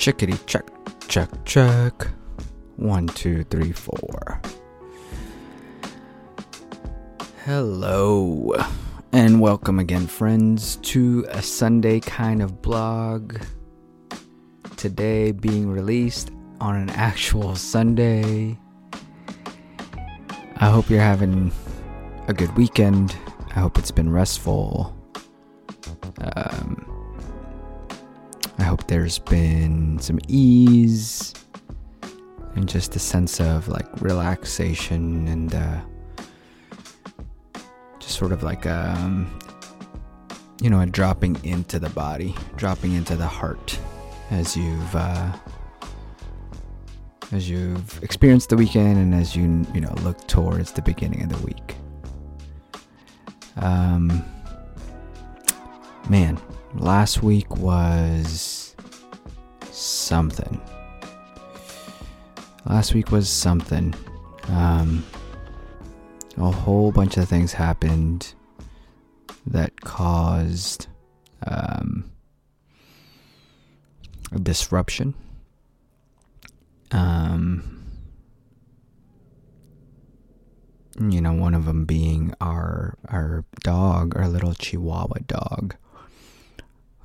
Chickity check, check, check. One, two, three, four. Hello, and welcome again, friends, to a Sunday kind of blog. Today being released on an actual Sunday. I hope you're having a good weekend. I hope it's been restful. Um, I hope there's been some ease and just a sense of like relaxation and uh, just sort of like um, you know a dropping into the body, dropping into the heart as you've uh, as you've experienced the weekend and as you you know look towards the beginning of the week. Um, man, last week was something. Last week was something. Um, a whole bunch of things happened that caused um, a disruption. Um, you know, one of them being our our dog, our little Chihuahua dog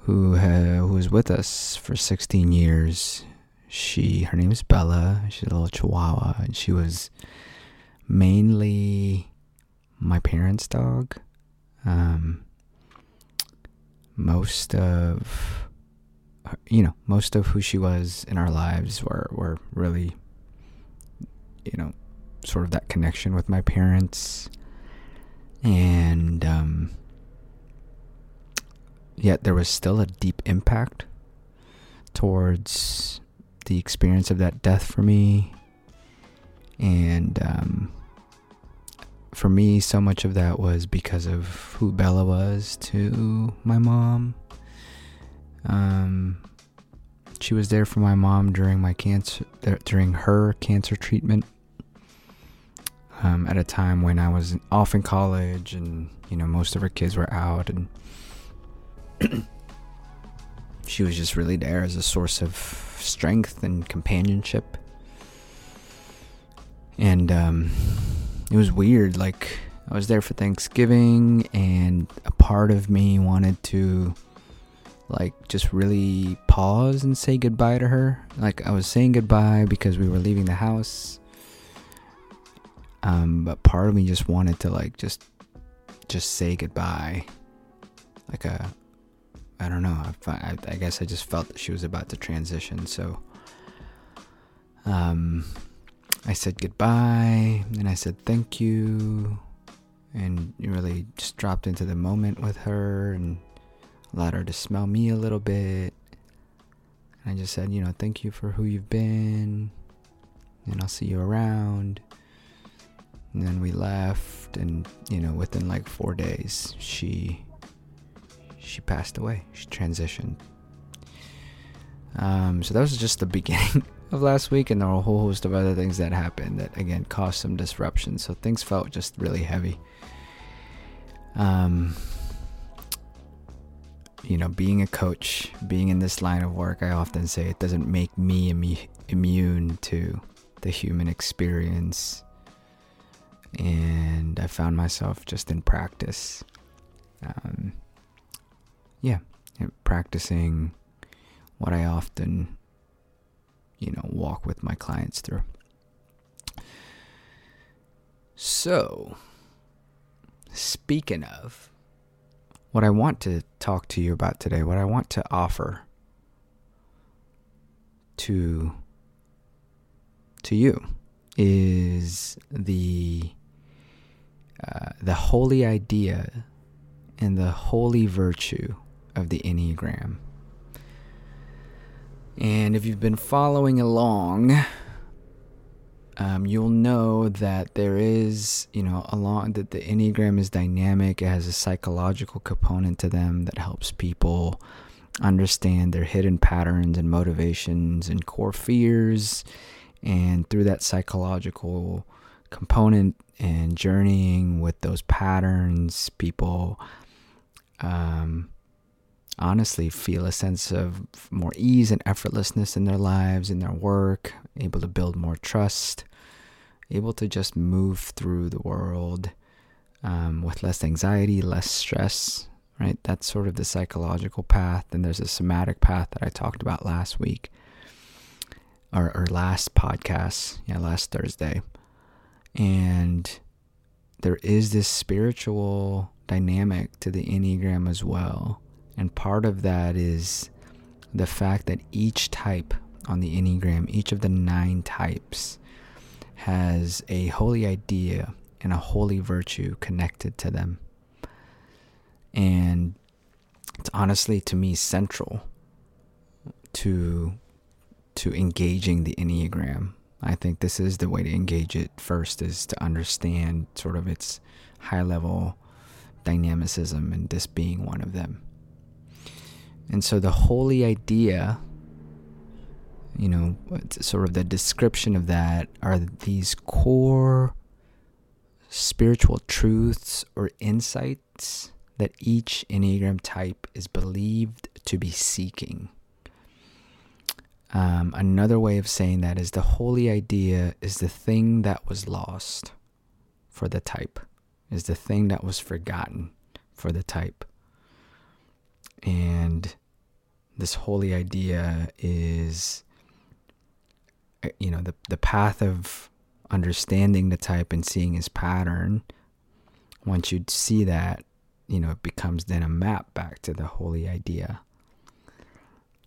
who ha- who was with us for 16 years. She her name is Bella. She's a little Chihuahua, and she was mainly my parents' dog. Um, most of you know most of who she was in our lives were were really you know sort of that connection with my parents and um, yet there was still a deep impact towards the experience of that death for me. And um, for me, so much of that was because of who Bella was to my mom. Um, she was there for my mom during my cancer, during her cancer treatment. Um, at a time when I was off in college, and you know most of her kids were out, and she was just really there as a source of strength and companionship. And um, it was weird. Like, I was there for Thanksgiving, and a part of me wanted to, like, just really pause and say goodbye to her. Like, I was saying goodbye because we were leaving the house. Um, but part of me just wanted to, like, just, just say goodbye. Like a, I don't know. I, I, guess I just felt that she was about to transition. So um, I said goodbye and I said thank you and really just dropped into the moment with her and allowed her to smell me a little bit. And I just said, you know, thank you for who you've been and I'll see you around. And then we left and, you know, within like four days, she she passed away. She transitioned. Um, so that was just the beginning of last week, and there were a whole host of other things that happened that again caused some disruption. So things felt just really heavy. Um, you know, being a coach, being in this line of work, I often say it doesn't make me Im- immune to the human experience. And I found myself just in practice. Um, yeah, practicing what I often, you know, walk with my clients through. So, speaking of, what I want to talk to you about today, what I want to offer to to you is the uh, the holy idea and the holy virtue of the Enneagram. And if you've been following along, um, you'll know that there is, you know, along that the Enneagram is dynamic. It has a psychological component to them that helps people understand their hidden patterns and motivations and core fears. And through that psychological component and journeying with those patterns, people um, honestly feel a sense of more ease and effortlessness in their lives, in their work, able to build more trust, able to just move through the world um, with less anxiety, less stress, right? That's sort of the psychological path. And there's a somatic path that I talked about last week or, or last podcast, yeah, last Thursday. And there is this spiritual dynamic to the Enneagram as well. And part of that is the fact that each type on the Enneagram, each of the nine types, has a holy idea and a holy virtue connected to them. And it's honestly to me central to to engaging the Enneagram. I think this is the way to engage it first is to understand sort of its high level dynamicism and this being one of them. And so the holy idea, you know, sort of the description of that are these core spiritual truths or insights that each Enneagram type is believed to be seeking. Um, another way of saying that is the holy idea is the thing that was lost for the type, is the thing that was forgotten for the type. And this holy idea is, uh, you know, the, the path of understanding the type and seeing his pattern. Once you see that, you know, it becomes then a map back to the holy idea.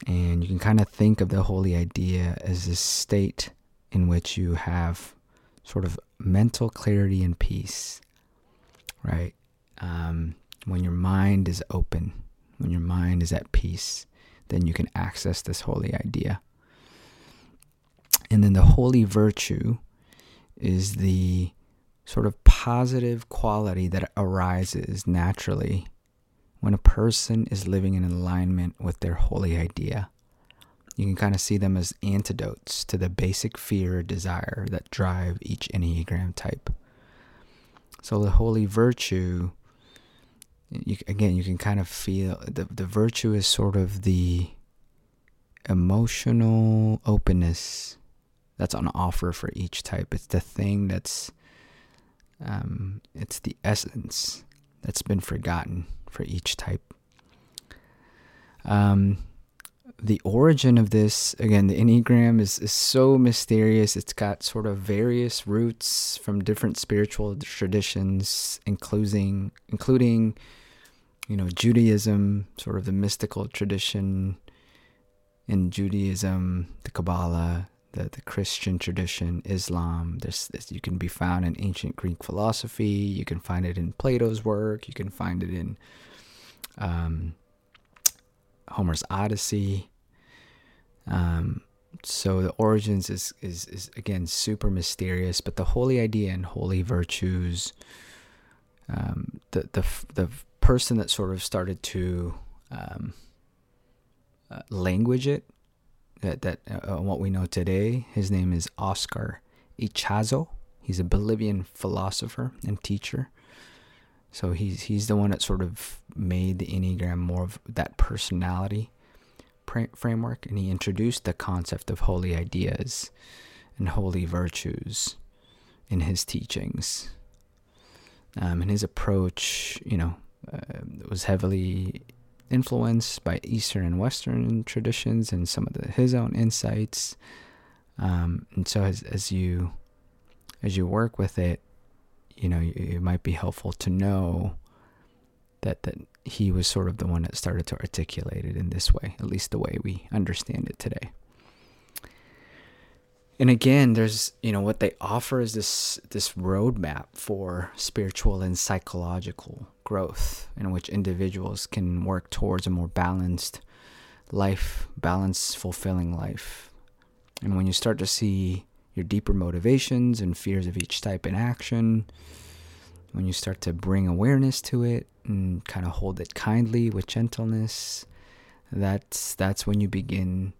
And you can kind of think of the holy idea as this state in which you have sort of mental clarity and peace, right? Um, when your mind is open, when your mind is at peace, then you can access this holy idea. And then the holy virtue is the sort of positive quality that arises naturally when a person is living in alignment with their holy idea. You can kind of see them as antidotes to the basic fear or desire that drive each Enneagram type. So the holy virtue, you, again, you can kind of feel the, the virtue is sort of the emotional openness that's on offer for each type. It's the thing that's, um, it's the essence that's been forgotten for each type. Um, the origin of this, again, the Enneagram is, is so mysterious. It's got sort of various roots from different spiritual traditions, including, including, you know, Judaism, sort of the mystical tradition in Judaism, the Kabbalah, the, the Christian tradition, Islam. There's, this, you can be found in ancient Greek philosophy. You can find it in Plato's work. You can find it in um, Homer's Odyssey. Um, so the origins is, is is again super mysterious, but the holy idea and holy virtues. Um, the the the person that sort of started to um, uh, language it that that uh, uh, what we know today. His name is Oscar Ichazo. He's a Bolivian philosopher and teacher. So he's he's the one that sort of made the Enneagram more of that personality framework, and he introduced the concept of holy ideas and holy virtues in his teachings. Um, and his approach, you know, uh, was heavily influenced by Eastern and Western traditions and some of the, his own insights. Um, and so as, as you as you work with it, you know, it might be helpful to know that that he was sort of the one that started to articulate it in this way, at least the way we understand it today. And again, there's you know what they offer is this this roadmap for spiritual and psychological growth in which individuals can work towards a more balanced life, balanced, fulfilling life. And when you start to see your deeper motivations and fears of each type in action, when you start to bring awareness to it and kind of hold it kindly with gentleness, that's that's when you begin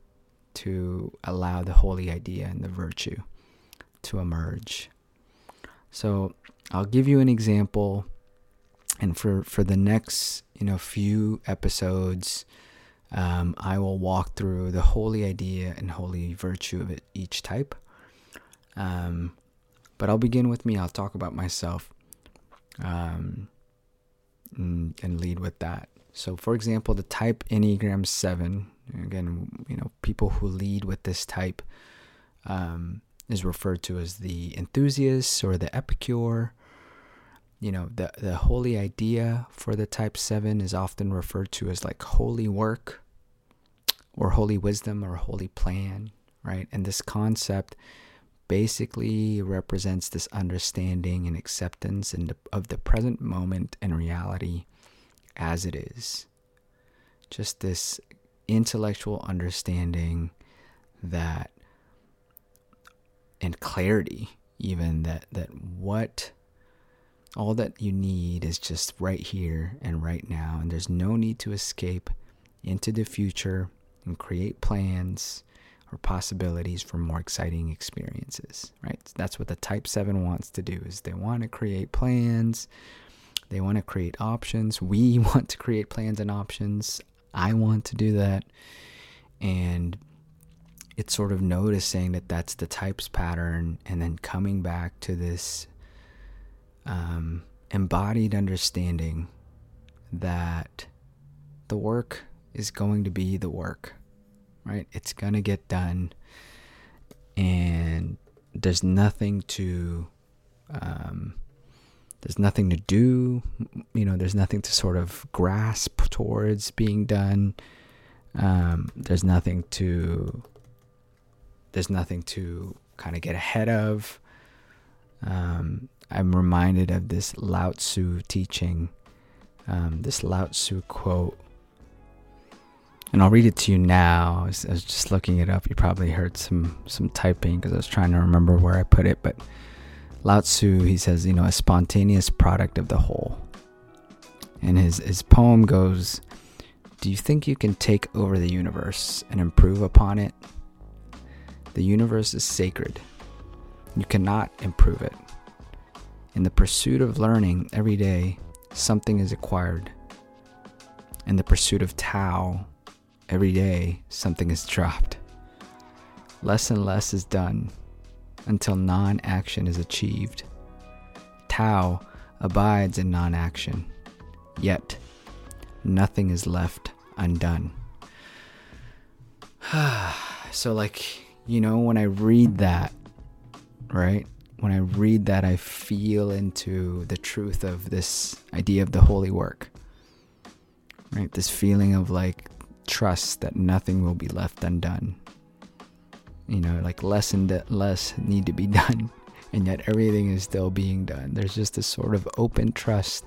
to allow the holy idea and the virtue to emerge. So, I'll give you an example and for for the next you know few episodes um, i will walk through the holy idea and holy virtue of each type. Um, but i'll begin with me. I'll talk about myself um, and, and lead with that. So for example the type enneagram 7 again you know people who lead with this type um, is referred to as the enthusiast or the epicure you know the the holy idea for the type 7 is often referred to as like holy work or holy wisdom or holy plan right? And this concept basically represents this understanding and acceptance the, of the present moment and reality as it is. Just this intellectual understanding that and clarity even that that what all that you need is just right here and right now, and there's no need to escape into the future and create plans or possibilities for more exciting experiences, right? That's what the type 7 wants to do is they want to create plans, they want to create options. We want to create plans and options. I want to do that. And it's sort of noticing that that's the types pattern and then coming back to this um, embodied understanding that the work is going to be the work, right? It's going to get done, and there's nothing to, um, there's nothing to do, you know, there's nothing to sort of grasp towards being done. Um, there's nothing to, there's nothing to kind of get ahead of. Um, I'm reminded of this Lao Tzu teaching, um, this Lao Tzu quote. And I'll read it to you now. I was, I was just looking it up. You probably heard some some typing because I was trying to remember where I put it. But Lao Tzu, he says, you know, a spontaneous product of the whole. And his, his poem goes, Do you think you can take over the universe and improve upon it? The universe is sacred. You cannot improve it. In the pursuit of learning every day, something is acquired. In the pursuit of Tao, every day, something is dropped. Less and less is done until non action is achieved. Tao abides in non action, yet nothing is left undone. so, like, you know, when I read that, right? When I read that, I feel into the truth of this idea of the holy work. Right? This feeling of like trust that nothing will be left undone. You know, like less and less need to be done, and yet everything is still being done. There's just this sort of open trust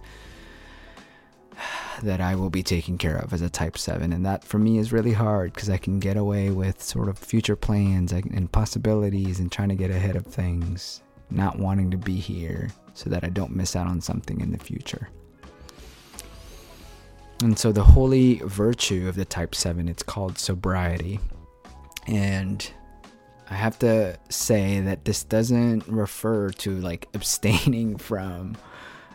that I will be taken care of as a type 7. And that for me is really hard because I can get away with sort of future plans and possibilities and trying to get ahead of things not wanting to be here so that I don't miss out on something in the future. And so the holy virtue of the type 7 it's called sobriety. And I have to say that this doesn't refer to like abstaining from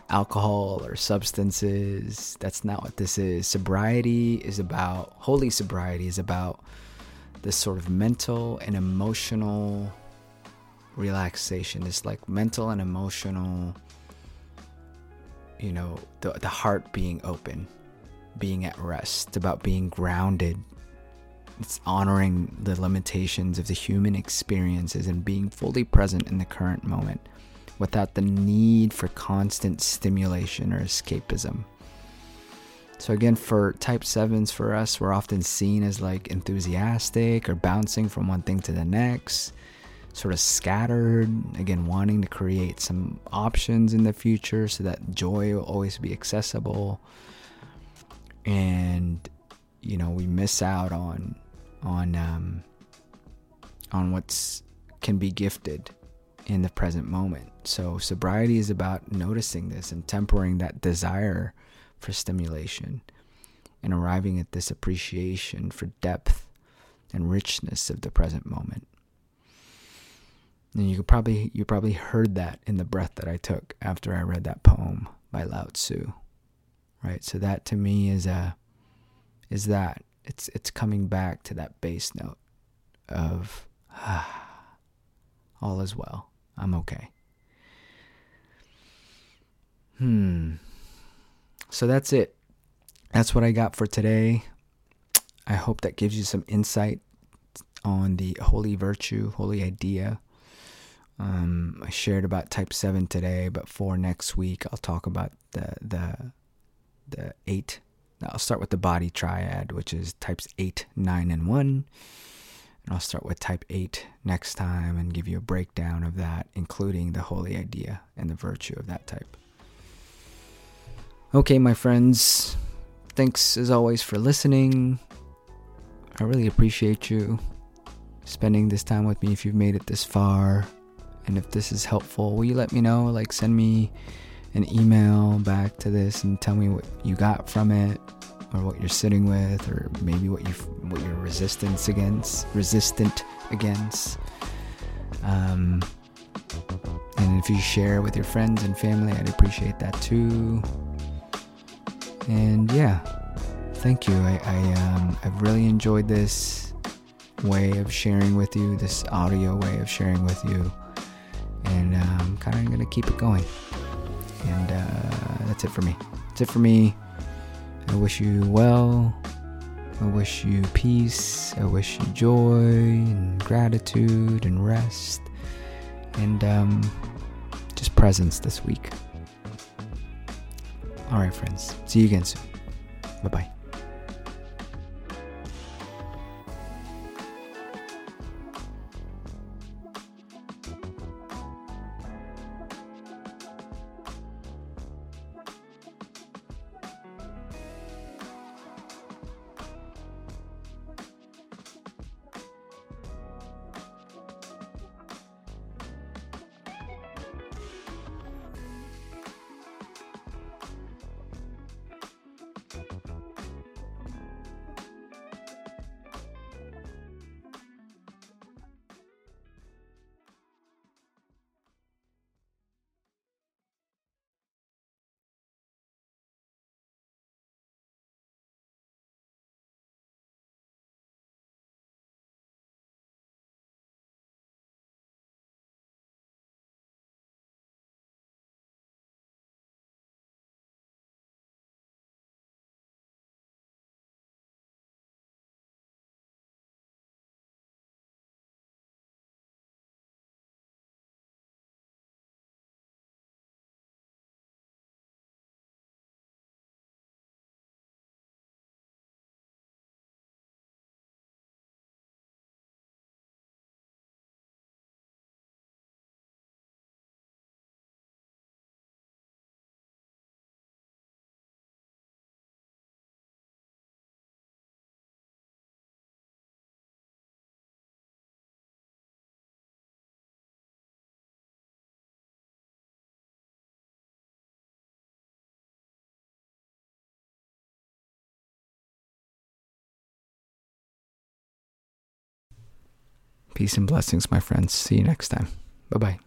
alcohol or substances. That's not what this is. Sobriety is about holy sobriety is about this sort of mental and emotional relaxation it's like mental and emotional you know the, the heart being open being at rest about being grounded. It's honoring the limitations of the human experiences and being fully present in the current moment without the need for constant stimulation or escapism. So again for type 7s for us we're often seen as like enthusiastic or bouncing from one thing to the next sort of scattered, again, wanting to create some options in the future so that joy will always be accessible. And, you know, we miss out on, on, um, on what's can be gifted in the present moment. So sobriety is about noticing this and tempering that desire for stimulation and arriving at this appreciation for depth and richness of the present moment. And you probably you probably heard that in the breath that I took after I read that poem by Lao Tzu. right? So that to me is a is that it's it's coming back to that bass note of ah, all is well. I'm okay. Hmm. So that's it. That's what I got for today. I hope that gives you some insight on the holy virtue, holy idea. Um, I shared about type seven today, but for next week I'll talk about the the the eight. I'll start with the body triad, which is types eight, nine, and one. And I'll start with type 8 next time and give you a breakdown of that, including the holy idea and the virtue of that type. Okay, my friends, thanks as always for listening. I really appreciate you spending this time with me if you've made it this far. And if this is helpful, will you let me know? Like, send me an email back to this and tell me what you got from it or what you're sitting with or maybe what you what your resistance against resistant against. Um, and if you share with your friends and family i'd appreciate that too. And yeah thank you. I, I um, i've really enjoyed this way of sharing with you this audio way of sharing with you and i'm um, kind of going to keep it going and uh, that's it for me that's it for me I wish you well. I wish you peace. I wish you joy and gratitude and rest and um, just presence this week. All right, friends. See you again soon. Bye bye. Peace and blessings, my friends. See you next time. Bye bye.